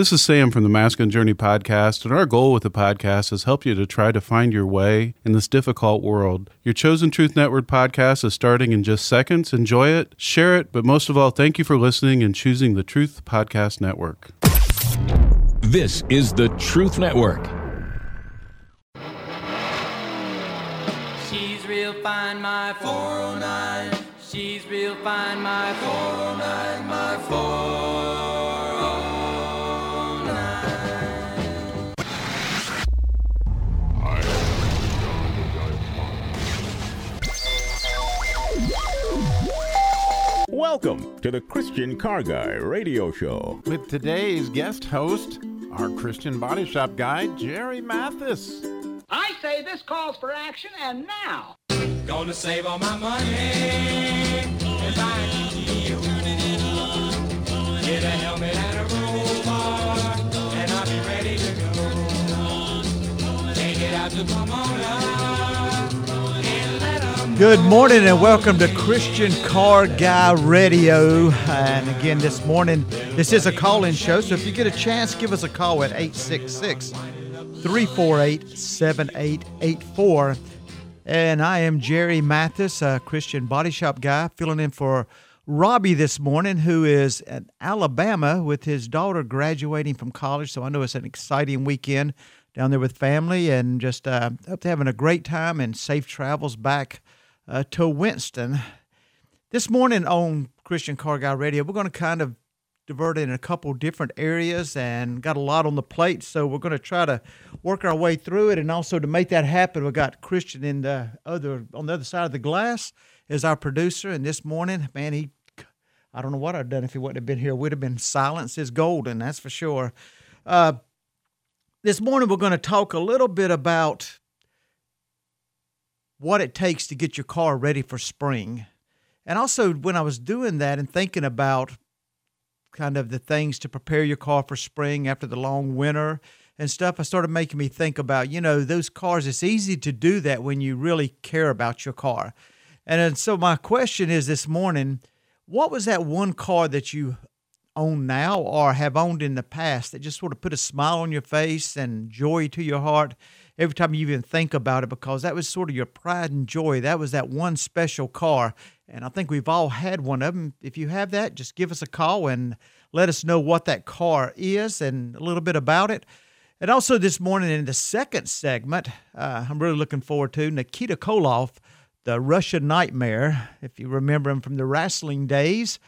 This is Sam from the Masculine Journey podcast, and our goal with the podcast is help you to try to find your way in this difficult world. Your Chosen Truth Network podcast is starting in just seconds. Enjoy it, share it, but most of all, thank you for listening and choosing the Truth Podcast Network. This is the Truth Network. She's real fine, my 409. She's real fine, my 409, my 409. Welcome to the Christian Car Guy Radio Show. With today's guest host, our Christian body shop guy, Jerry Mathis. I say this calls for action, and now. Gonna save all my money and buy a GTO. Get a helmet and a roll bar, and I'll be ready to go. Take it out to Pomona and let 'em Good morning and welcome to Christian Car Guy Radio. And again, this morning, this is a call in show. So if you get a chance, give us a call at 866 348 7884. And I am Jerry Mathis, a Christian body shop guy, filling in for Robby this morning, who is in Alabama with his daughter graduating from college. So I know it's an exciting weekend down there with family and just uh, hope they're having a great time and safe travels back uh, to Winston. This morning on Christian Car Guy Radio, we're going to kind of divert in a couple different areas and got a lot on the plate. So we're going to try to work our way through it. And also to make that happen, we got Christian in the other on the other side of the glass as our producer. And this morning, man, he I don't know what I'd done if he wouldn't have been here. We'd have been silence is golden, that's for sure. Uh, this morning we're going to talk a little bit about what it takes to get your car ready for spring. And also, when I was doing that and thinking about kind of the things to prepare your car for spring after the long winter and stuff, I started making me think about, you know, those cars. It's easy to do that when you really care about your car. And so, my question is this morning what was that one car that you own now or have owned in the past that just sort of put a smile on your face and joy to your heart every time you even think about it because that was sort of your pride and joy. That was that one special car. And I think we've all had one of them. If you have that, just give us a call and let us know what that car is and a little bit about it. And also this morning in the second segment, uh, I'm really looking forward to Nikita Koloff, the Russian Nightmare, if you remember him from the wrestling days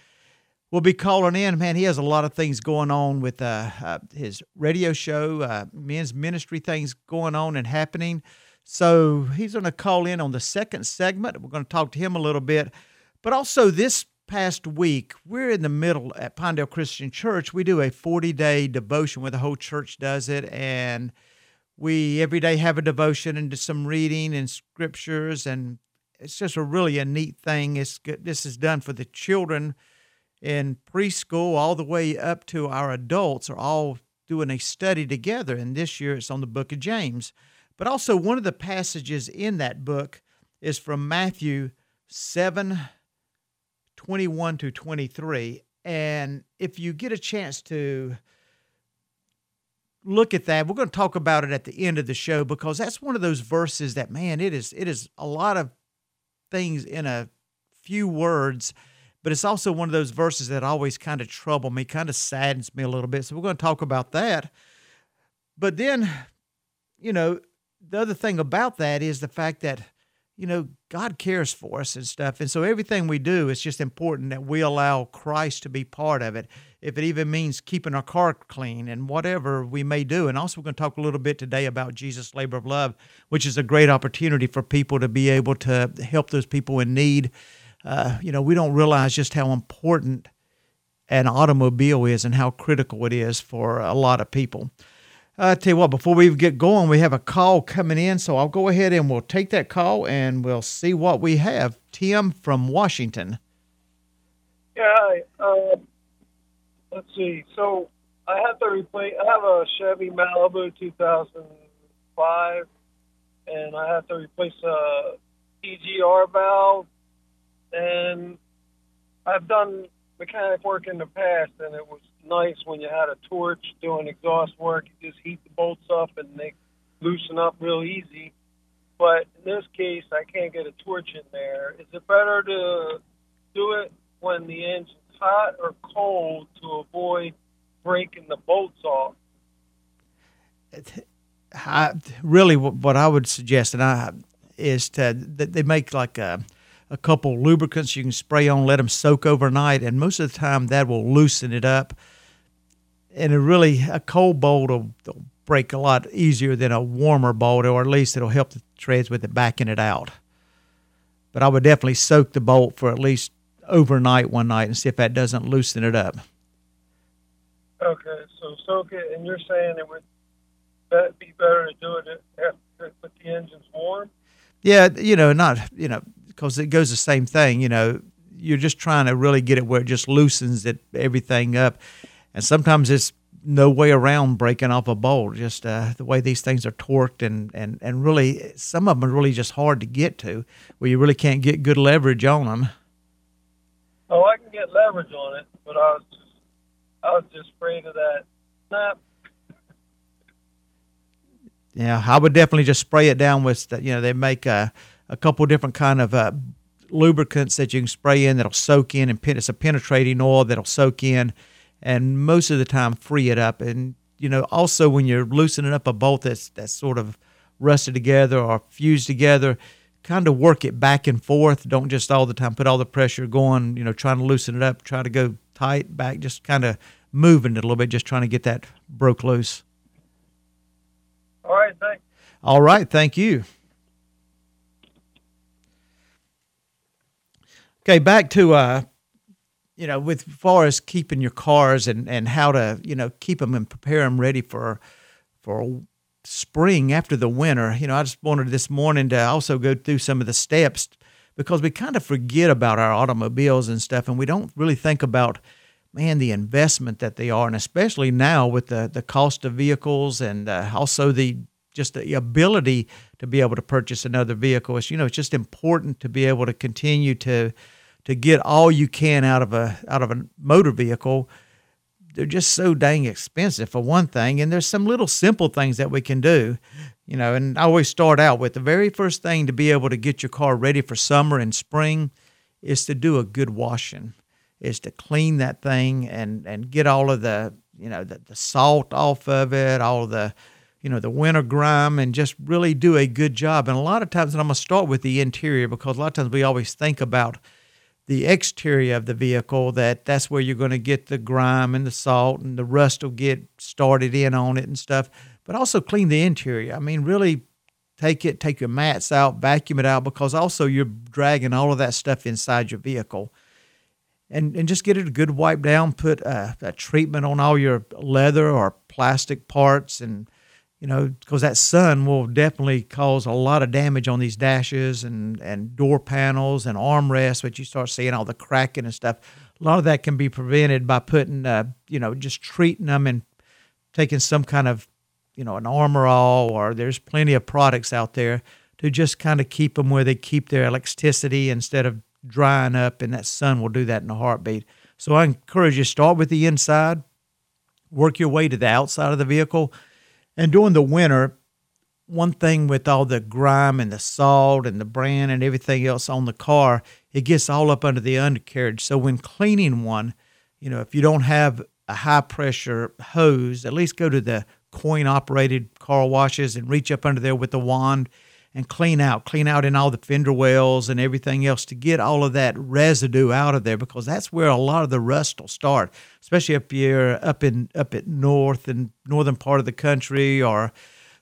will be calling in. Man, he has a lot of things going on with uh, uh, his radio show, uh, men's ministry things going on and happening. So he's going to call in on the second segment. We're going to talk to him a little bit. But also, this past week, we're in the middle at Pinedale Christian Church. We do a 40 day devotion where the whole church does it. And we every day have a devotion and do some reading and scriptures. And it's just a really a neat thing. It's good. This is done for the children in preschool all the way up to our adults are all doing a study together. And this year it's on the book of James. But also, one of the passages in that book is from Matthew 7 21 to 23. And if you get a chance to look at that, we're going to talk about it at the end of the show because that's one of those verses that, man, it is it is a lot of things in a few words but it's also one of those verses that always kind of trouble me, kind of saddens me a little bit. So we're going to talk about that. But then, you know, the other thing about that is the fact that, you know, God cares for us and stuff. And so everything we do, it's just important that we allow Christ to be part of it. If it even means keeping our car clean and whatever we may do. And also, we're going to talk a little bit today about Jesus' labor of love, which is a great opportunity for people to be able to help those people in need uh, you know, we don't realize just how important an automobile is and how critical it is for a lot of people. I tell you what, before we get going, we have a call coming in, so I'll go ahead and we'll take that call and we'll see what we have. Tim from Washington. Yeah. Uh, let's see. So I have to replace. I have a Chevy Malibu 2005, and I have to replace a EGR valve. And I've done mechanic work in the past, and it was nice when you had a torch doing exhaust work. You just heat the bolts up and they loosen up real easy. But in this case, I can't get a torch in there. Is it better to do it when the engine's hot or cold to avoid breaking the bolts off? I, really, what I would suggest, and I is to that they make like a, a couple lubricants you can spray on, let them soak overnight, and most of the time that will loosen it up. And it really, a cold bolt will, will break a lot easier than a warmer bolt, or at least it'll help the treads with it backing it out. But I would definitely soak the bolt for at least overnight one night and see if that doesn't loosen it up. Okay, so soak it, and you're saying it would be better to do it after with the engines warm? Yeah, you know, not you know, because it goes the same thing. You know, you're just trying to really get it where it just loosens it everything up, and sometimes it's no way around breaking off a bolt. Just uh, the way these things are torqued, and and and really, some of them are really just hard to get to, where you really can't get good leverage on them. Oh, I can get leverage on it, but I was just I was just afraid of that snap. Yeah, I would definitely just spray it down with, you know, they make a, a couple different kind of uh, lubricants that you can spray in that'll soak in, and it's a penetrating oil that'll soak in, and most of the time free it up. And you know, also when you're loosening up a bolt that's that's sort of rusted together or fused together, kind of work it back and forth. Don't just all the time put all the pressure going, you know, trying to loosen it up, try to go tight back, just kind of moving it a little bit, just trying to get that broke loose. All right, thanks. All right, thank you. Okay, back to uh, you know, with far as keeping your cars and and how to you know keep them and prepare them ready for for spring after the winter. You know, I just wanted this morning to also go through some of the steps because we kind of forget about our automobiles and stuff, and we don't really think about man the investment that they are, and especially now with the the cost of vehicles and uh, also the just the ability to be able to purchase another vehicle. It's you know it's just important to be able to continue to to get all you can out of a out of a motor vehicle. They're just so dang expensive for one thing, and there's some little simple things that we can do, you know. And I always start out with the very first thing to be able to get your car ready for summer and spring is to do a good washing, is to clean that thing and and get all of the you know the, the salt off of it, all of the you know the winter grime, and just really do a good job. And a lot of times, and I'm gonna start with the interior because a lot of times we always think about the exterior of the vehicle that that's where you're going to get the grime and the salt and the rust will get started in on it and stuff but also clean the interior i mean really take it take your mats out vacuum it out because also you're dragging all of that stuff inside your vehicle and and just get it a good wipe down put a, a treatment on all your leather or plastic parts and you know, because that sun will definitely cause a lot of damage on these dashes and, and door panels and armrests, but you start seeing all the cracking and stuff. A lot of that can be prevented by putting, uh, you know, just treating them and taking some kind of, you know, an armor all, or there's plenty of products out there to just kind of keep them where they keep their electricity instead of drying up, and that sun will do that in a heartbeat. So I encourage you start with the inside, work your way to the outside of the vehicle and during the winter, one thing with all the grime and the salt and the bran and everything else on the car, it gets all up under the undercarriage. So when cleaning one, you know, if you don't have a high pressure hose, at least go to the coin operated car washes and reach up under there with the wand and clean out, clean out in all the fender wells and everything else to get all of that residue out of there because that's where a lot of the rust will start, especially if you're up in up at north and northern part of the country or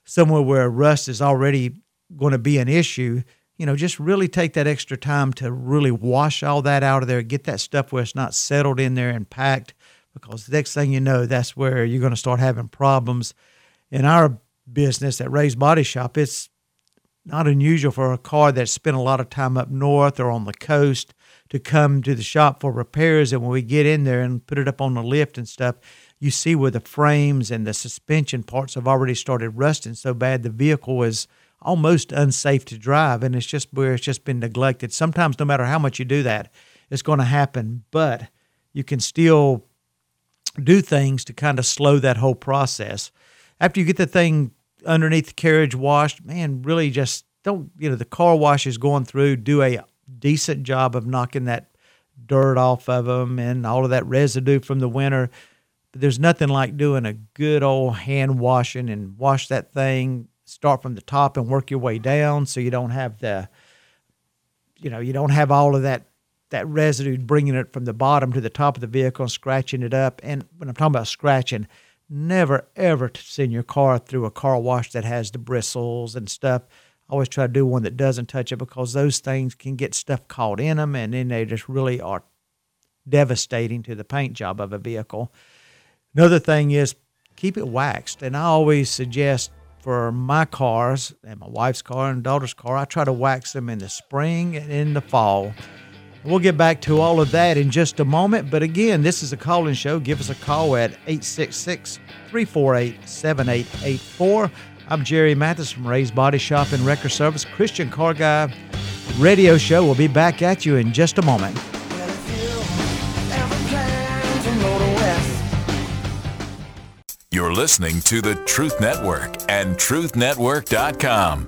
somewhere where rust is already going to be an issue. You know, just really take that extra time to really wash all that out of there, get that stuff where it's not settled in there and packed, because the next thing you know, that's where you're going to start having problems. In our business at Ray's Body Shop, it's not unusual for a car that's spent a lot of time up north or on the coast to come to the shop for repairs. And when we get in there and put it up on the lift and stuff, you see where the frames and the suspension parts have already started rusting so bad the vehicle is almost unsafe to drive. And it's just where it's just been neglected. Sometimes, no matter how much you do that, it's going to happen. But you can still do things to kind of slow that whole process. After you get the thing underneath the carriage washed, man, really just don't, you know, the car wash is going through, do a decent job of knocking that dirt off of them and all of that residue from the winter. But there's nothing like doing a good old hand washing and wash that thing, start from the top and work your way down so you don't have the, you know, you don't have all of that that residue bringing it from the bottom to the top of the vehicle and scratching it up. And when I'm talking about scratching, never ever to send your car through a car wash that has the bristles and stuff. I always try to do one that doesn't touch it because those things can get stuff caught in them and then they just really are devastating to the paint job of a vehicle. Another thing is keep it waxed. And I always suggest for my cars and my wife's car and daughter's car, I try to wax them in the spring and in the fall. We'll get back to all of that in just a moment. But again, this is a call in show. Give us a call at 866 348 7884. I'm Jerry Mathis from Ray's Body Shop and Wrecker Service, Christian Car Guy radio show. We'll be back at you in just a moment. You're listening to the Truth Network and TruthNetwork.com.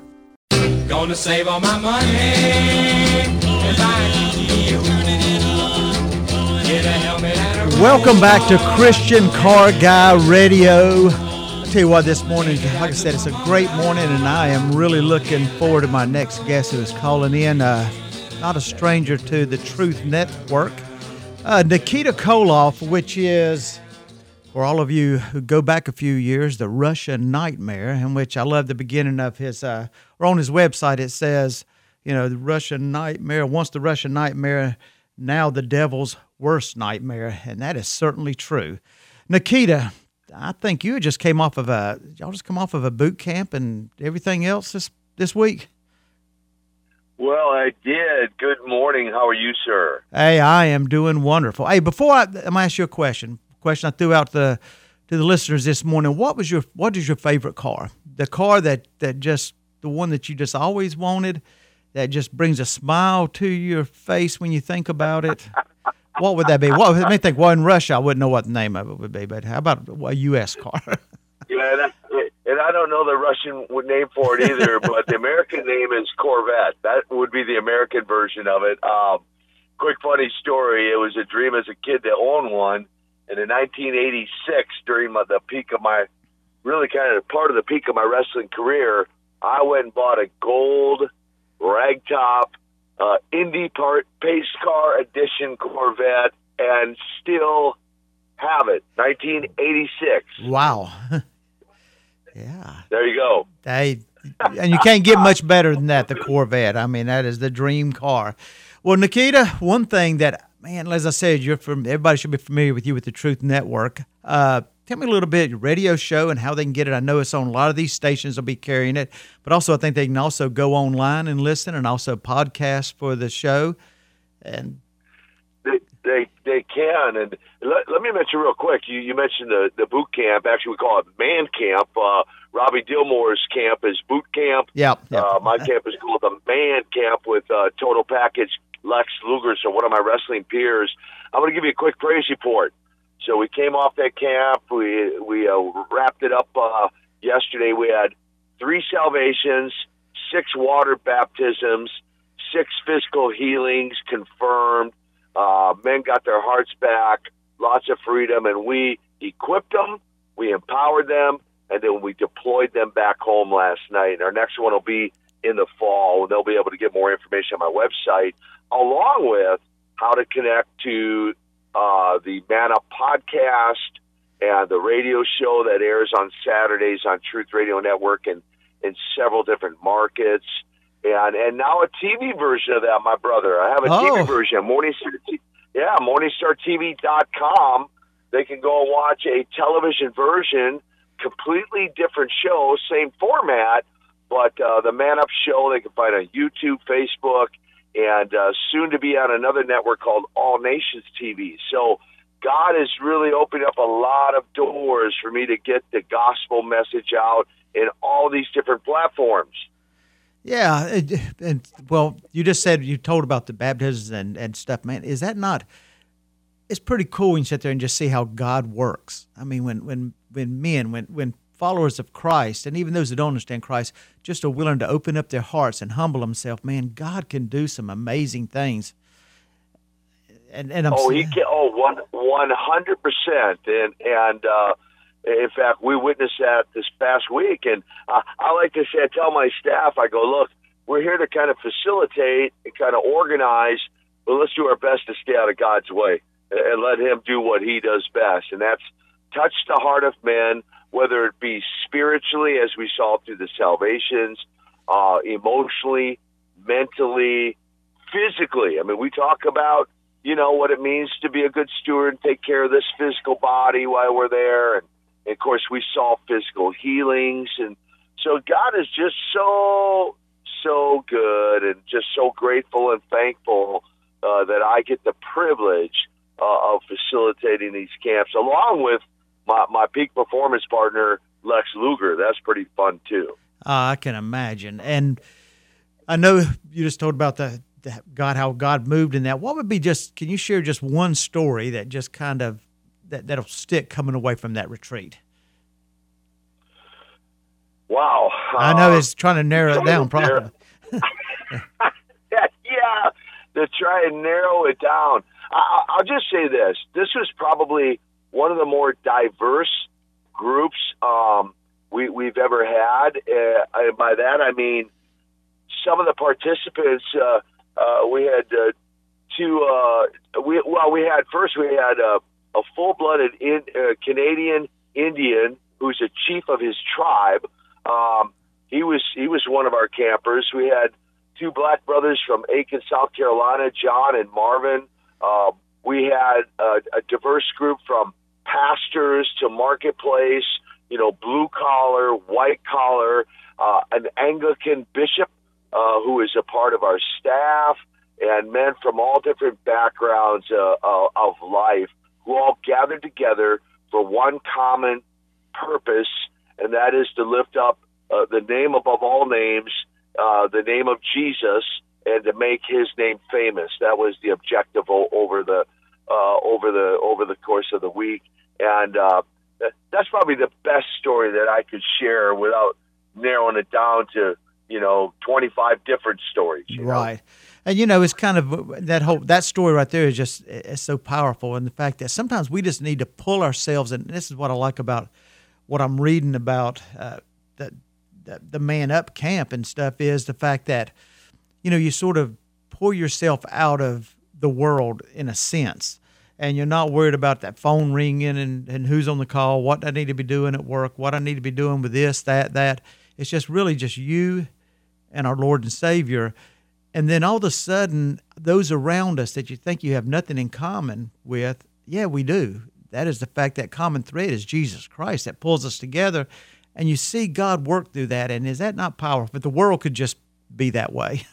Gonna save all my money Welcome back to Christian Car Guy Radio. I'll tell you what, this morning, like I said, it's a great morning, and I am really looking forward to my next guest who is calling in. Uh, not a stranger to the Truth Network, uh, Nikita Koloff, which is, for all of you who go back a few years, the Russian Nightmare, in which I love the beginning of his, uh, or on his website, it says, you know, the Russian Nightmare, once the Russian Nightmare, now the devil's worst nightmare, and that is certainly true. Nikita, I think you just came off of a y'all just come off of a boot camp and everything else this this week. Well, I did. Good morning. How are you, sir? Hey, I am doing wonderful. Hey, before I, I'm gonna ask you a question. Question I threw out the to the listeners this morning. What was your what is your favorite car? The car that that just the one that you just always wanted, that just brings a smile to your face when you think about it. what would that be? What let me think. Well, in Russia, I wouldn't know what the name of it would be, but how about a U.S. car? Yeah, that's, and I don't know the Russian name for it either, but the American name is Corvette. That would be the American version of it. Um, quick funny story. It was a dream as a kid to own one. And in 1986, during my, the peak of my, really kind of part of the peak of my wrestling career, I went and bought a gold ragtop uh, Indy part pace car edition Corvette and still have it. 1986. wow. yeah. There you go. Hey, and you can't get much better than that. The Corvette. I mean, that is the dream car. Well, Nikita, one thing that man, as I said, you're from everybody should be familiar with you with the Truth Network. Uh, tell me a little bit your radio show and how they can get it. I know it's on a lot of these stations will be carrying it, but also I think they can also go online and listen, and also podcast for the show. And They they, they can. And let, let me mention real quick. You you mentioned the the boot camp. Actually, we call it man camp. Uh, Robby Dilmore's camp is boot camp. yeah, yeah. Uh, my camp is called the man camp with uh, total package Lex Luger, so one of my wrestling peers. I'm going to give you a quick praise report. So we came off that camp. We we uh, wrapped it up uh, yesterday. We had three salvations, six water baptisms, six physical healings confirmed. Uh, men got their hearts back, lots of freedom, and we equipped them, we empowered them, and then we deployed them back home last night. And our next one will be in the fall, and they'll be able to get more information on my website, along with how to connect to uh, the Man Up podcast and the radio show that airs on Saturdays on Truth Radio Network and in several different markets. And and now a TV version of that, my brother. I have a Oh. TV version, Morningstar. Yeah, MorningstarTV.com. They can go and watch a television version, completely different show, same format, but uh, the Man Up Show they can find on YouTube, Facebook, and uh, soon to be on another network called All Nations TV. So God is really opening up a lot of doors for me to get the gospel message out in all these different platforms. Yeah, it- and well, you just said you told about the baptisms and, and stuff, man. Is that not? it's pretty cool when you sit there and just see how God works. I mean, when when when men, when when followers of Christ, and even those that don't understand Christ, just are willing to open up their hearts and humble themselves, man, God can do some amazing things. And, and I'm oh, he can. Oh, one one hundred percent. And and uh, in fact, we witnessed that this past week. And uh, I like to say, I tell my staff, I go, look, we're here to kind of facilitate and kind of organize, but let's do our best to stay out of God's way and let Him do what He does best. And that's touch the heart of men, whether it be spiritually, as we saw through the salvations, uh, emotionally, mentally, physically. I mean, we talk about you know what it means to be a good steward and take care of this physical body while we're there, and, and of course we saw physical healings, and so God is just so so good, and just so grateful and thankful uh, that I get the privilege uh, of facilitating these camps, along with my my peak performance partner Lex Luger. That's pretty fun too. Uh, I can imagine, and I know you just told about the God, how God moved in that. What would be just? Can you share just one story that just kind of that that'll stick coming away from that retreat? Wow, I know it's trying to narrow it down. Probably. yeah, to try and narrow it down. I, I'll just say this: this was probably one of the more diverse groups um, we, we've ever had. Uh, by that I mean some of the participants. Uh, uh, we had uh, two. Uh, we well, we had first we had a, a full-blooded in, uh, Canadian Indian who's a chief of his tribe. Um, he was he was one of our campers. We had two black brothers from Aiken, South Carolina, John and Marvin. Uh, we had a, a diverse group from pastors to marketplace, you know, blue collar, white collar, uh, an Anglican bishop uh, who is a part of our staff, and men from all different backgrounds uh, uh, of life who all gathered together for one common purpose, and that is to lift up uh, the name above all names, uh, the name of Jesus, and to make His name famous. That was the objective over the over the over the course of the week, and uh, that's probably the best story that I could share without narrowing it down to you know 25 different stories right know? and you know it's kind of that whole that story right there is just it's so powerful. And the fact that sometimes we just need to pull ourselves and this is what i like about what i'm reading about uh, the, the the man up camp and stuff is the fact that you know you sort of pull yourself out of the world in a sense and you're not worried about that phone ringing and, and who's on the call what i need to be doing at work what i need to be doing with this that that it's just really just you and our Lord and Savior. And then all of a sudden, those around us that you think you have nothing in common with, yeah, we do. That is the fact that common thread is Jesus Christ that pulls us together. And you see God work through that. And is that not powerful? But the world could just be that way.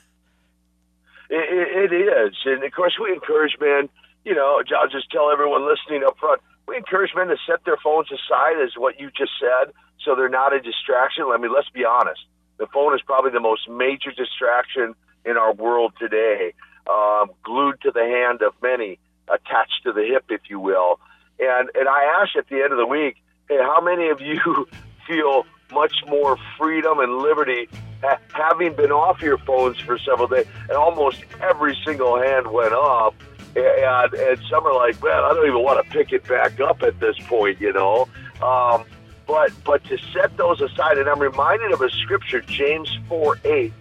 It, it is. And of course, we encourage men, you know, I'll just tell everyone listening up front, we encourage men to set their phones aside, as what you just said, so they're not a distraction. I mean, let's be honest. The phone is probably the most major distraction in our world today, um, glued to the hand of many, attached to the hip, if you will. And and I ask at the end of the week, hey, how many of you feel much more freedom and liberty ha- having been off your phones for several days? And almost every single hand went up. And, and some are like, man, I don't even want to pick it back up at this point, you know. Um, but but to set those aside, and I'm reminded of a scripture, James 4 8,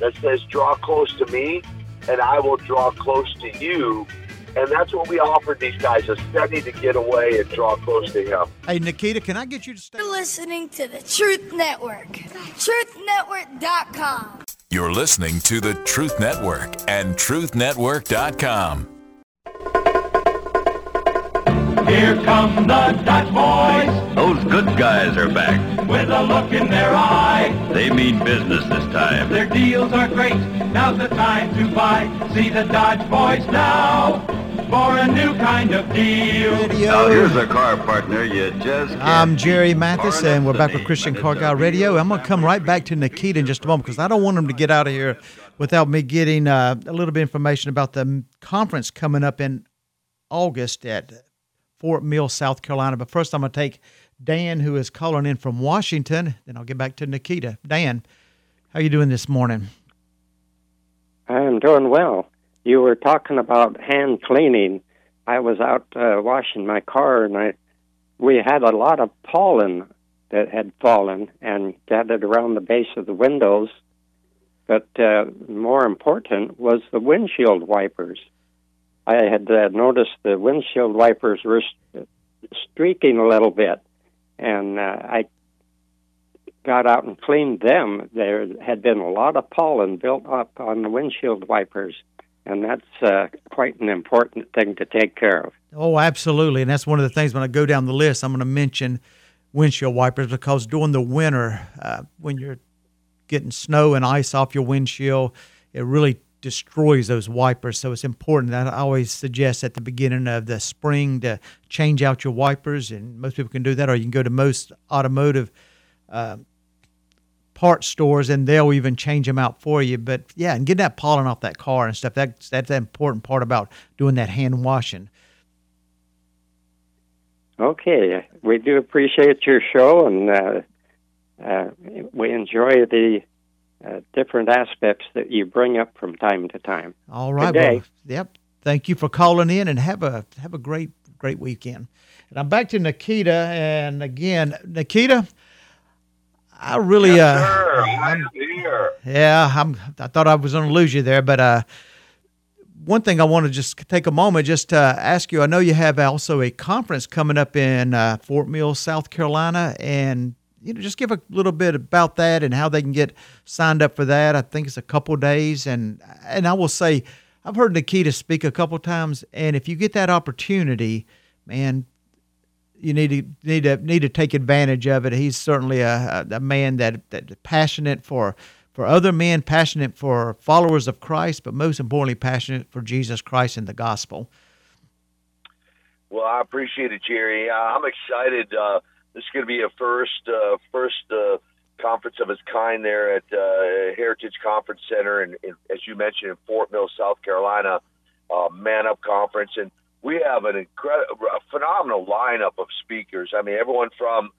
that says, Draw close to me, and I will draw close to you. And that's what we offered these guys a study to get away and draw close to Him. Hey, Nikita, can I get you to stay? You're listening to the Truth Network, truthnetwork.com. You're listening to the Truth Network and truthnetwork.com. Here come the Dodge boys Those good guys are back. with a look in their eye. They mean business this time. Their deals are great. Now's the time to buy. See the Dodge boys now for a new kind of deal. Now here's a car partner you just can't I'm Jerry beat. Mathis, and we're back with Christian but Car Guy Radio. I'm going to come right back to Nikita in just a moment because I don't want him to get out of here without me getting uh, a little bit of information about the conference coming up in August at Fort Mill, South Carolina. But first, I'm going to take Dan, who is calling in from Washington. Then I'll get back to Nikita. Dan, how are you doing this morning? I'm doing well. You were talking about hand cleaning. I was out uh, washing my car, and I we had a lot of pollen that had fallen and gathered around the base of the windows. But uh, more important was the windshield wipers. I had uh, noticed the windshield wipers were st- streaking a little bit, and uh, I got out and cleaned them. There had been a lot of pollen built up on the windshield wipers, and that's uh, quite an important thing to take care of. Oh, absolutely. And that's one of the things when I go down the list, I'm going to mention windshield wipers because during the winter, uh, when you're getting snow and ice off your windshield, it really destroys those wipers. So it's important. I always suggest at the beginning of the spring to change out your wipers, and most people can do that, or you can go to most automotive uh, parts stores and they'll even change them out for you. But yeah, and get that pollen off that car and stuff. That's that's the important part about doing that hand washing. Okay, we do appreciate your show, and uh, uh, we enjoy the uh, different aspects that you bring up from time to time. All right, Good well, yep. Thank you for calling in, and have a have a great great weekend. And I'm back to Nikita, and again, Nikita, I really uh, I'm- here. yeah, I'm. I thought I was going to lose you there, but uh, one thing I want to just take a moment just to ask you. I know you have also a conference coming up in uh, Fort Mill, South Carolina, and you know just give a little bit about that and how they can get signed up for that. I think it's a couple days, and and I will say I've heard Nikita speak a couple times, and if you get that opportunity, man, you need to need to need to take advantage of it. He's certainly a, a man that that passionate for for other men, passionate for followers of Christ, but most importantly, passionate for Jesus Christ and the gospel. Well, I appreciate it, Jerry. Uh, I'm excited. Uh, this is going to be a first uh, first uh, conference of its kind there at uh, Heritage Conference Center, and as you mentioned, in Fort Mill, South Carolina, uh, Man Up Conference, and we have an incredible, a phenomenal lineup of speakers. I mean, everyone from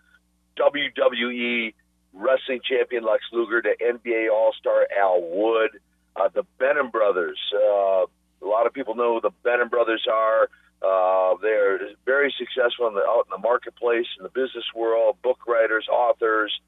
WWE wrestling champion Lex Luger to NBA All Star Al Wood, uh, the Benham brothers. Uh, a lot of people know who the Benham brothers are. Uh, they're very successful in the, out in the marketplace, in the business world, book writers, authors,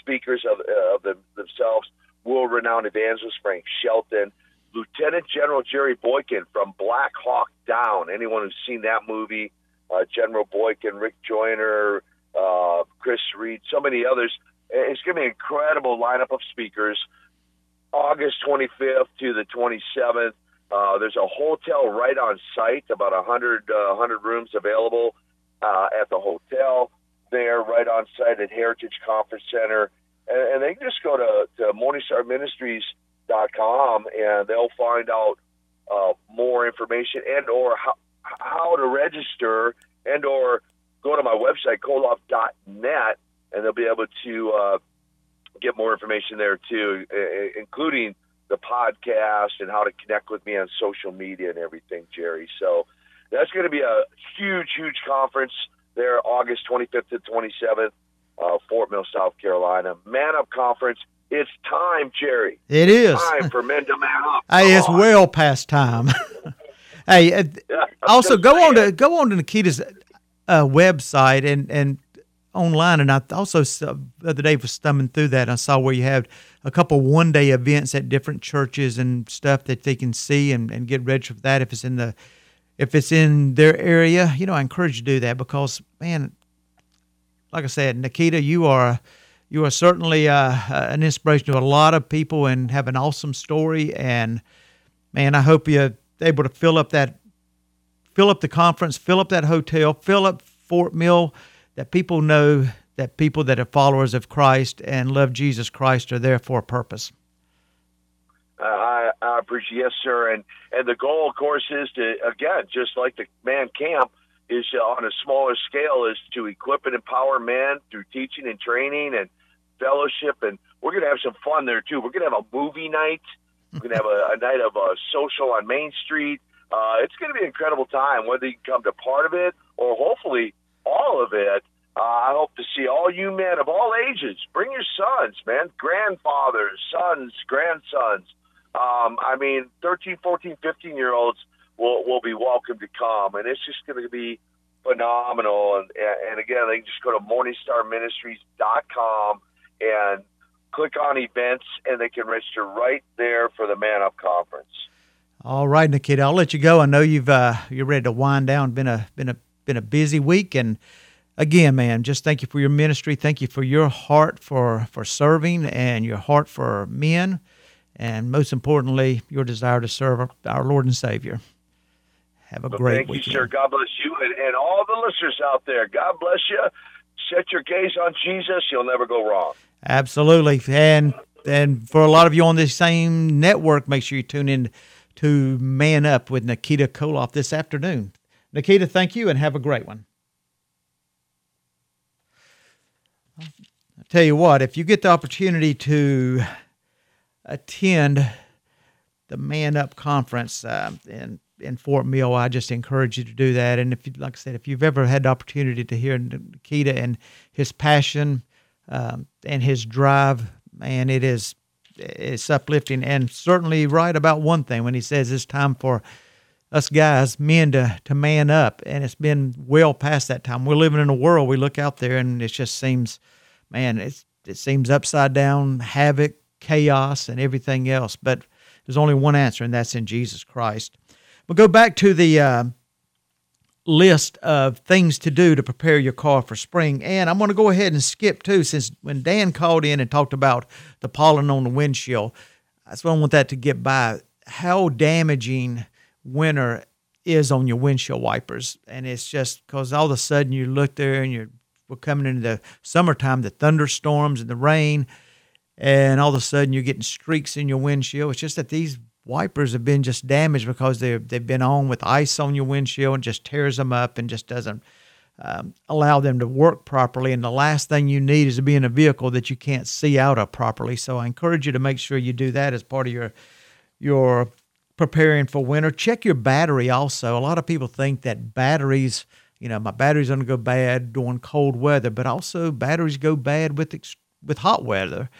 speakers of, uh, of them, themselves. World renowned evangelist Frank Shelton, Lieutenant General Jerry Boykin from Black Hawk Down. Anyone who's seen that movie, uh, General Boykin, Rick Joyner, uh, Chris Reed, so many others. It's going to be an incredible lineup of speakers. August 25th to the 27th. Uh, there's a hotel right on site, about 100, uh, 100 rooms available uh, at the hotel there, right on site at Heritage Conference Center. And, and they can just go to, to MorningstarMinistries.com and they'll find out uh, more information and or how, how to register and or go to my website, koloff.net, and they'll be able to uh, get more information there too, including the podcast and how to connect with me on social media and everything, Jerry. So that's going to be a huge, huge conference there, August 25th to 27th, uh, Fort Mill, South Carolina. Man Up Conference. It's time, Jerry. It is. Time for men to man up. Hey, it's well past time. hey, uh, also go on to go on to Nikita's uh, website and and online, and I also saw, the other day was thumbing through that. I saw where you have a couple one day events at different churches and stuff that they can see and, and get registered for that if it's in the if it's in their area. You know, I encourage you to do that because man, like I said, Nikita, you are you are certainly uh, an inspiration to a lot of people and have an awesome story. And man, I hope you're able to fill up that fill up the conference, fill up that hotel, fill up Fort Mill, that people know that people that are followers of Christ and love Jesus Christ are there for a purpose. Uh, I, I appreciate yes, sir. And and the goal, of course, is to again, just like the man camp, is on a smaller scale, is to equip and empower men through teaching and training and fellowship. And we're going to have some fun there too. We're going to have a movie night. We're going to have a, a night of uh, social on Main Street. Uh, it's going to be an incredible time, whether you come to part of it or hopefully all of it. Uh, I hope to see all you men of all ages. Bring your sons, man, grandfathers, sons, grandsons. Um, I mean, 13, 14, 15 year olds will, will be welcome to come. And it's just going to be phenomenal. And, and again, they can just go to morningstarministries.com and click on events, and they can register right there for the Man Up Conference. All right, Nikita, I'll let you go. I know you've uh, you're ready to wind down. Been a been a been a busy week, and again, man, just thank you for your ministry. Thank you for your heart for for serving and your heart for men, and most importantly, your desire to serve our Lord and Savior. Have a Well, great thank weekend. you, sir. God bless you and, and all the listeners out there. God bless you. Set your gaze on Jesus. You'll never go wrong. Absolutely, and and for a lot of you on this same network, make sure you tune in to Man Up with Nikita Koloff this afternoon. Nikita, thank you, and have a great one. I'll tell you what, if you get the opportunity to attend the Man Up conference uh, in in Fort Mill, I just encourage you to do that. And if you, like I said, if you've ever had the opportunity to hear Nikita and his passion um, and his drive, man, it is it's uplifting and certainly right about one thing when he says it's time for us guys, men, to to man up, and it's been well past that time. We're living in a world we look out there and it just seems, man, it's it seems upside down, havoc, chaos, and everything else. But there's only one answer, and that's in Jesus Christ. We'll go back to the uh, list of things to do to prepare your car for spring. And I'm going to go ahead and skip too, since when Dan called in and talked about the pollen on the windshield, that's what I want that to get by. How damaging winter is on your windshield wipers. And it's just because all of a sudden you look there and you're we're coming into the summertime, the thunderstorms and the rain, and all of a sudden you're getting streaks in your windshield. It's just that these wipers have been just damaged because they've they've been on with ice on your windshield and just tears them up and just doesn't um, allow them to work properly. And the last thing you need is to be in a vehicle that you can't see out of properly. So I encourage you to make sure you do that as part of your your preparing for winter. Check your battery also. A lot of people think that batteries, you know, my battery's going to go bad during cold weather, but also batteries go bad with with hot weather.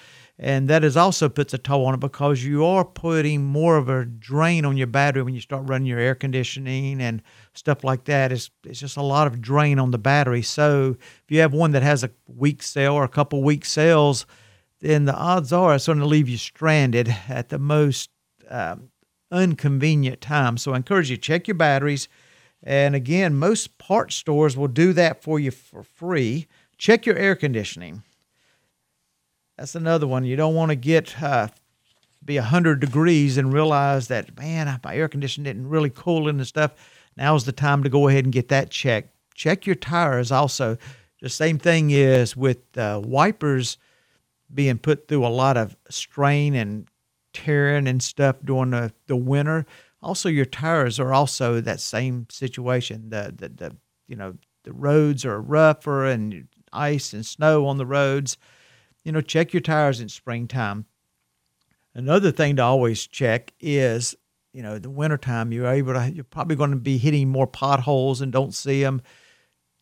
And that is also puts a toll on it because you are putting more of a drain on your battery when you start running your air conditioning and stuff like that. It's, it's just a lot of drain on the battery. So if you have one that has a weak cell or a couple weak cells, then the odds are it's going to leave you stranded at the most um, inconvenient time. So I encourage you check your batteries. And again, most part stores will do that for you for free. Check your air conditioning. That's another one. You don't want to get uh, be 100 degrees and realize that, man, my air conditioning didn't really cool and stuff. Now's the time to go ahead and get that checked. Check your tires also. The same thing is with uh, wipers being put through a lot of strain and tearing and stuff during the, the winter. Also, your tires are also that same situation. The, the, the you know the roads are rougher and ice and snow on the roads. You know, check your tires in springtime. Another thing to always check is, you know, the wintertime you're able to you're probably going to be hitting more potholes and don't see them.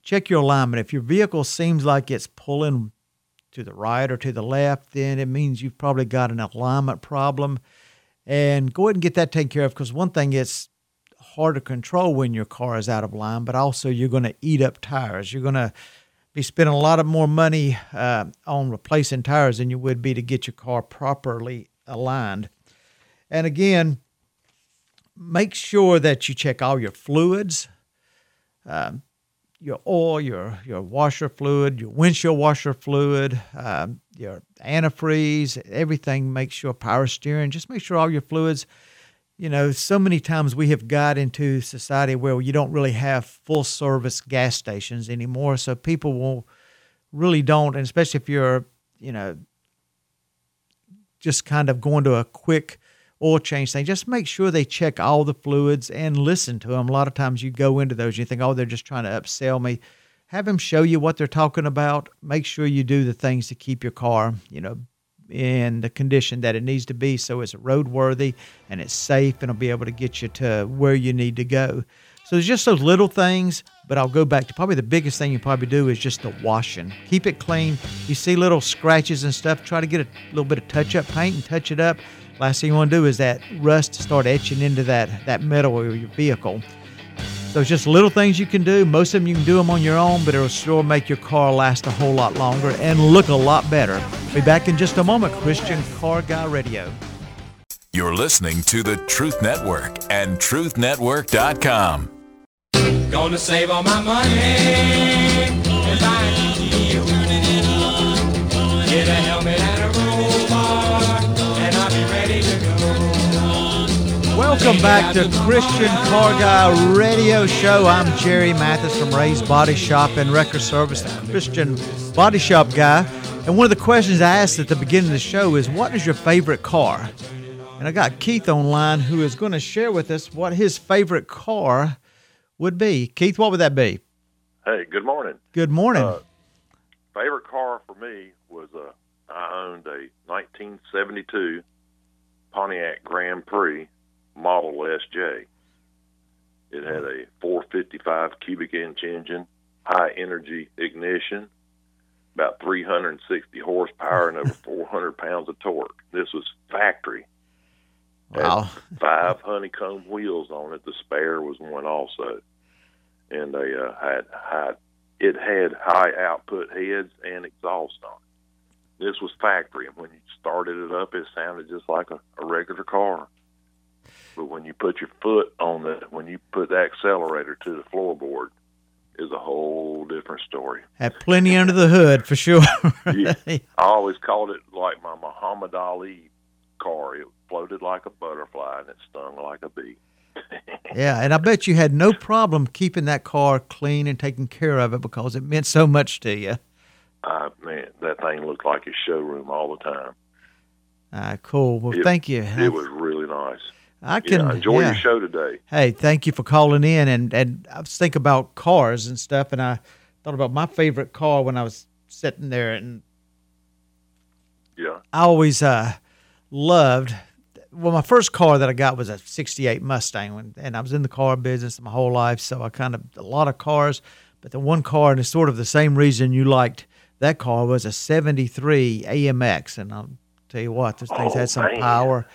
Check your alignment. If your vehicle seems like it's pulling to the right or to the left, then it means you've probably got an alignment problem. And go ahead and get that taken care of because one thing is hard to control when your car is out of line, but also you're going to eat up tires. You're going to be spending a lot of more money uh, on replacing tires than you would be to get your car properly aligned. And again, make sure that you check all your fluids. Um, your oil, your your washer fluid, your windshield washer fluid, um, your antifreeze, everything. Make sure power steering. Just make sure all your fluids. You know, so many times we have got into society where you don't really have full service gas stations anymore. So people will really don't, and especially if you're, you know, just kind of going to a quick oil change thing, just make sure they check all the fluids and listen to them. A lot of times you go into those, you think, oh, they're just trying to upsell me. Have them show you what they're talking about. Make sure you do the things to keep your car, you know, in the condition that it needs to be so it's roadworthy and it's safe and it'll be able to get you to where you need to go. So there's just those little things, but I'll go back to probably the biggest thing you probably do is just the washing. Keep it clean. You see little scratches and stuff, try to get a little bit of touch up paint and touch it up. Last thing you want to do is that rust start etching into that, that metal of your vehicle. So it's just little things you can do. Most of them you can do them on your own, but it'll sure make your car last a whole lot longer and look a lot better. Be back in just a moment. Christian Car Guy Radio. You're listening to the Truth Network and truthnetwork.com. Gonna save all my money Welcome back to Christian Car Guy Radio Show. I'm Jerry Mathis from Ray's Body Shop and Wrecker Service, the Christian Body Shop guy. And one of the questions I asked at the beginning of the show is, "What is your favorite car?" And I got Keith online who is going to share with us what his favorite car would be. Keith, what would that be? Hey, good morning. Good morning. Uh, favorite car for me was a I owned a 1972 Pontiac Grand Prix Model SJ. It had a 455 cubic inch engine, high energy ignition, about 360 horsepower, and over 400 pounds of torque. This was factory. Wow. Had five honeycomb wheels on it. The spare was one also, and they uh, had had it had high output heads and exhaust on it. This was factory, and when you started it up, it sounded just like a, a regular car. But when you put your foot on the, when you put the accelerator to the floorboard, is a whole different story. Had plenty under the hood for sure. Yeah. I always called it like my Muhammad Ali car. It floated like a butterfly and it stung like a bee. yeah, and I bet you had no problem keeping that car clean and taking care of it because it meant so much to you. Uh, man, that thing looked like a showroom all the time. Ah, cool. Well, It- thank you. It was really nice. I can yeah, enjoy yeah. your show today. Hey, thank you for calling in. And and I was thinking about cars and stuff, and I thought about my favorite car when I was sitting there, and Yeah. I always uh, loved. Well, my first car that I got was a '68 Mustang, and I was in the car business my whole life, so I kind of a lot of cars. But the one car, and it's sort of the same reason you liked that car, was a '73 AMX, and I'll tell you what, those things Oh, had some man. power.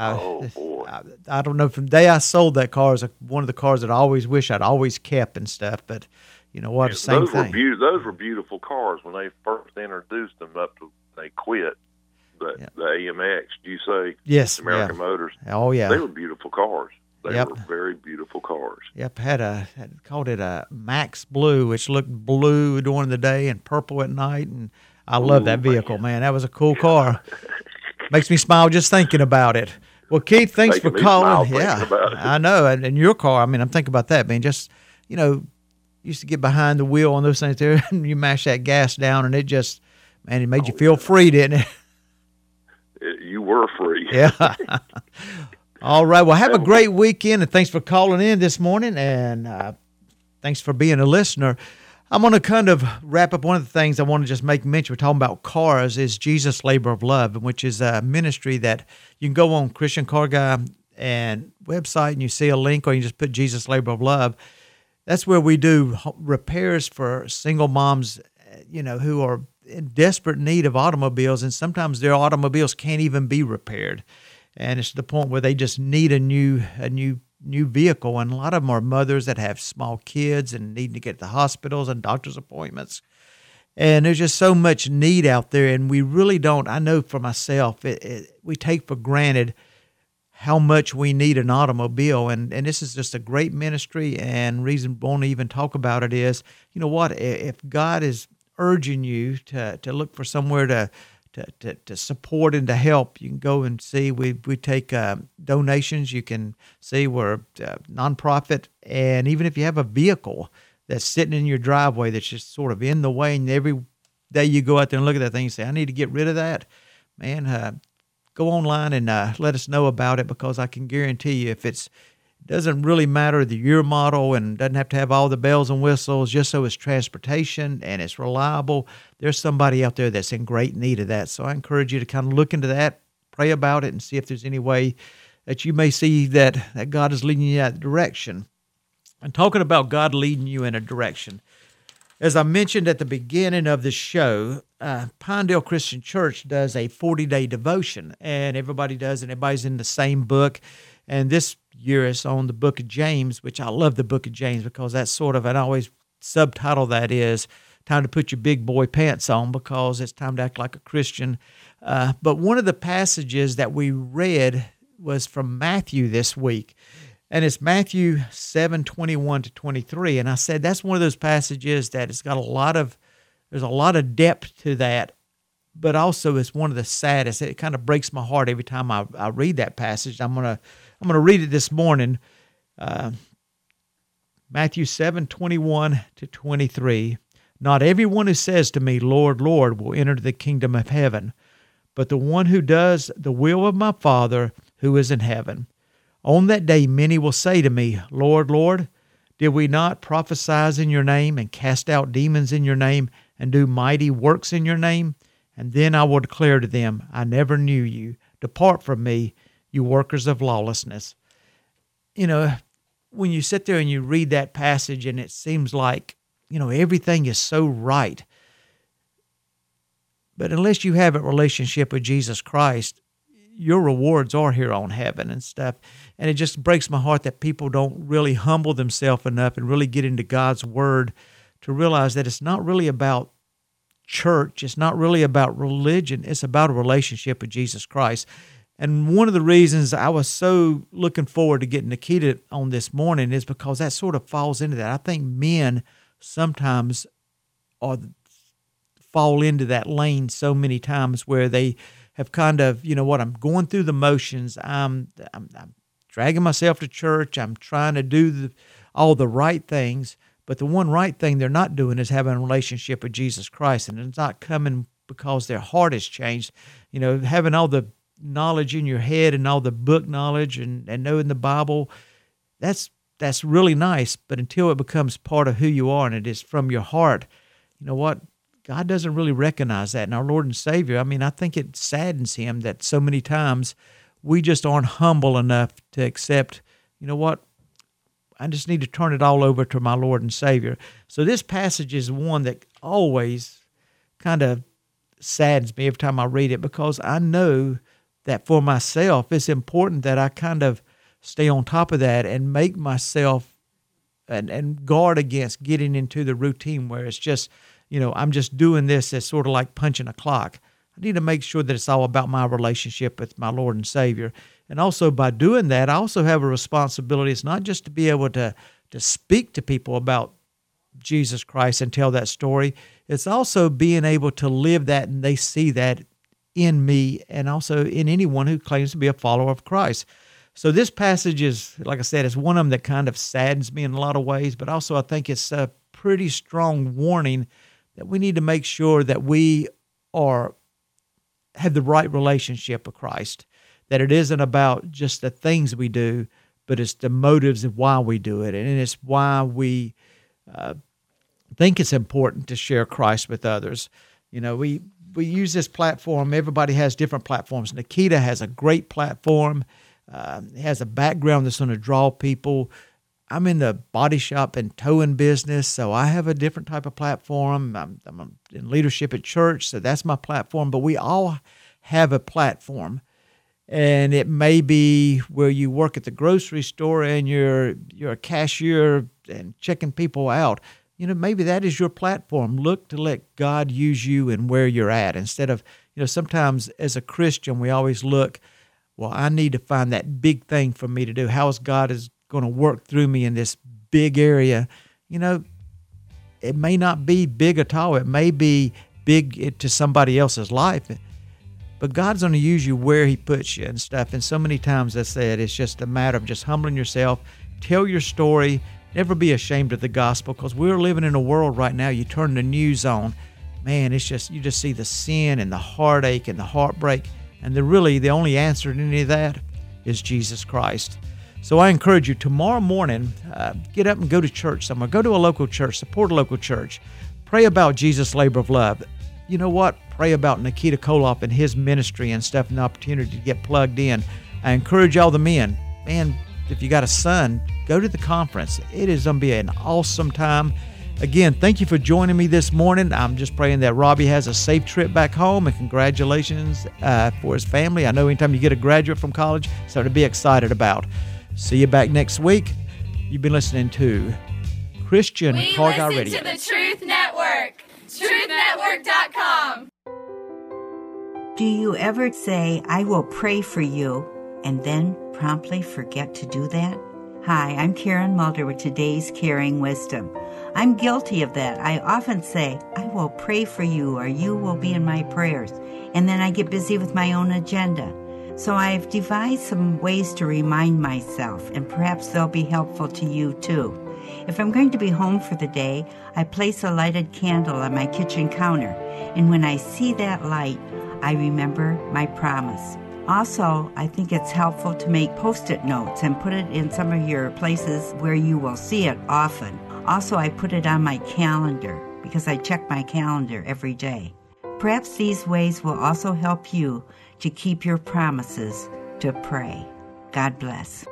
Uh, Oh, boy. I, I don't know. From the day I sold that car, is one of the cars that I always wish I'd always kept and stuff. But you know what? Same those were thing. those were beautiful cars when they first introduced them. Up to they quit. The the AMX. Do you say? Yes, American yeah. Motors. Oh, yeah. They were beautiful cars. They Yep. were very beautiful cars. Yep, had a had called it a Max Blue, which looked blue during the day and purple at night, and I love that vehicle, man. That was a cool car. Makes me smile just thinking about it. Well, Keith, thanks for calling. Yeah. I know, and, and your car. I mean, I'm thinking about that, man. Just you know, used to get behind the wheel on those things there, and you mash that gas down, and it just, man, it made Oh, you feel free, didn't it? It- you were free. Yeah. All right. Well, have a great weekend, and thanks for calling in this morning, and uh, thanks for being a listener. I'm going to kind of wrap up one of the things I want to just make mention. We're talking about cars is Jesus Labor of Love, which is a ministry that you can go on Christian Car Guy and website, and you see a link, or you just put Jesus Labor of Love. That's where we do repairs for single moms, uh, you know, who are in desperate need of automobiles, and sometimes their automobiles can't even be repaired, and it's to the point where they just need a new a new new vehicle. And a lot of them are mothers that have small kids and need to get to hospitals and doctor's appointments. And there's just so much need out there, and we really don't. I know for myself, it, it, we take for granted how much we need an automobile and and this is just a great ministry and reason we won't even talk about it is you know what if god is urging you to to look for somewhere to to, to, to support and to help. You can go and see. We we take uh, donations. You can see we're uh, nonprofit. And even if you have a vehicle that's sitting in your driveway that's just sort of in the way and every day you go out there and look at that thing and say i need to get rid of that man uh, go online and uh, let us know about it because I can guarantee you if it's doesn't really matter the year model and doesn't have to have all the bells and whistles just so it's transportation and it's reliable. There's somebody out there that's in great need of that. So i encourage you to kind of look into that pray about it and see if there's any way that you may see that, that god is leading you in that direction. And talking about god leading you in a direction as i mentioned at the beginning of the show uh, pinedale christian church does a 40 day devotion and everybody does and everybody's in the same book and this year is on the book of James, which I love the book of James because that's sort of, and I always subtitle that is time to put your big boy pants on because it's time to act like a Christian. Uh, but one of the passages that we read was from Matthew this week. And it's Matthew 7 21 to 23. And I said that's one of those passages that it's got a lot of, there's a lot of depth to that but also it's one of the saddest. It kind of breaks my heart every time I, I read that passage. I'm gonna I'm gonna read it this morning. Uh, Matthew seven twenty one to twenty three. Not everyone who says to me, Lord, Lord, will enter the kingdom of heaven, but the one who does the will of my Father who is in heaven. On that day, many will say to me, Lord, Lord, did we not prophesy in your name and cast out demons in your name and do mighty works in your name? And then I will declare to them, I never knew you. Depart from me, you workers of lawlessness. You know, when you sit there and you read that passage and it seems like, you know, everything is so right. But unless you have a relationship with Jesus Christ, your rewards are here on heaven and stuff. And it just breaks my heart that people don't really humble themselves enough and really get into God's word to realize that it's not really about church. It's not really about religion, it's about a relationship with Jesus Christ. And one of the reasons I was so looking forward to getting Nikita on this morning is because that sort of falls into that. I think men sometimes are fall into that lane so many times where they have kind of, you know what, I'm going through the motions. I'm, I'm, I'm dragging myself to church. I'm trying to do the, all the right things. But the one right thing they're not doing is having a relationship with Jesus Christ, and it's not coming because their heart has changed. You know, having all the knowledge in your head and all the book knowledge and, and knowing the Bible, that's that's really nice. But until it becomes part of who you are and it is from your heart, you know what? God doesn't really recognize that. And our Lord and Savior, I mean, I think it saddens him that so many times we just aren't humble enough to accept, you know what? I just need to turn it all over to my Lord and Savior. So this passage is one that always kind of saddens me every time I read it because I know that for myself, it's important that I kind of stay on top of that and make myself and, and guard against getting into the routine where it's just, you know, I'm just doing this as sort of like punching a clock. I need to make sure that it's all about my relationship with my Lord and Savior. And also by doing that, I also have a responsibility. It's not just to be able to, to speak to people about Jesus Christ and tell that story. It's also being able to live that and they see that in me and also in anyone who claims to be a follower of Christ. So this passage is, like I said, it's one of them that kind of saddens me in a lot of ways, but also I think it's a pretty strong warning that we need to make sure that we are have the right relationship with Christ that it isn't about just the things we do, but it's the motives of why we do it. And it's why we uh, think it's important to share Christ with others. You know, we, we use this platform. Everybody has different platforms. Nikita has a great platform. Uh, has a background that's going to draw people. I'm in the body shop and towing business, so I have a different type of platform. I'm, I'm in leadership at church, so that's my platform. But we all have a platform and it may be where you work at the grocery store and you're you're a cashier and checking people out you know maybe that is your platform. Look to let god use you and where you're at. Instead of you know sometimes as a christian we always look well i need to find that big thing for me to do. How is god is going to work through me in this big area? You know it may not be big at all. It may be big eh, to somebody else's life. But God's going to use you where He puts you and stuff. And so many times I said it's just a matter of just humbling yourself, tell your story, never be ashamed of the gospel because we're living in a world right now. You turn the news on, man, it's just you just see the sin and the heartache and the heartbreak, and the really the only answer to any of that is Jesus Christ. So I encourage you tomorrow morning, uh, get up and go to church somewhere. Go to a local church, support a local church. Pray about Jesus' labor of love. You know what? Pray about Nikita Koloff and his ministry and stuff and the opportunity to get plugged in. I encourage all the men, man, if you got a son, go to the conference. It is going to be an awesome time. Again, thank you for joining me this morning. I'm just praying that Robby has a safe trip back home and congratulations uh, for his family. I know anytime you get a graduate from college, something to be excited about. See you back next week. You've been listening to Christian We Car Guy listen Radio. to the Truth Network. TruthNetwork.com. Do you ever say, I will pray for you, and then promptly forget to do that? Hi, I'm Karen Mulder with today's Caring Wisdom. I'm guilty of that. I often say, I will pray for you, or you will be in my prayers, and then I get busy with my own agenda. So I've devised some ways to remind myself, and perhaps they'll be helpful to you too. If I'm going to be home for the day, I place a lighted candle on my kitchen counter, and when I see that light, I remember my promise. Also, I think it's helpful to make post it notes and put it in some of your places where you will see it often. Also, I put it on my calendar because I check my calendar every day. Perhaps these ways will also help you to keep your promises to pray. God bless.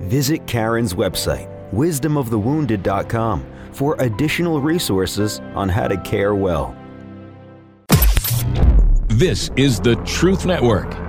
Visit Karen's website, wisdomofthewounded.com, for additional resources on how to care well. This is the Truth Network.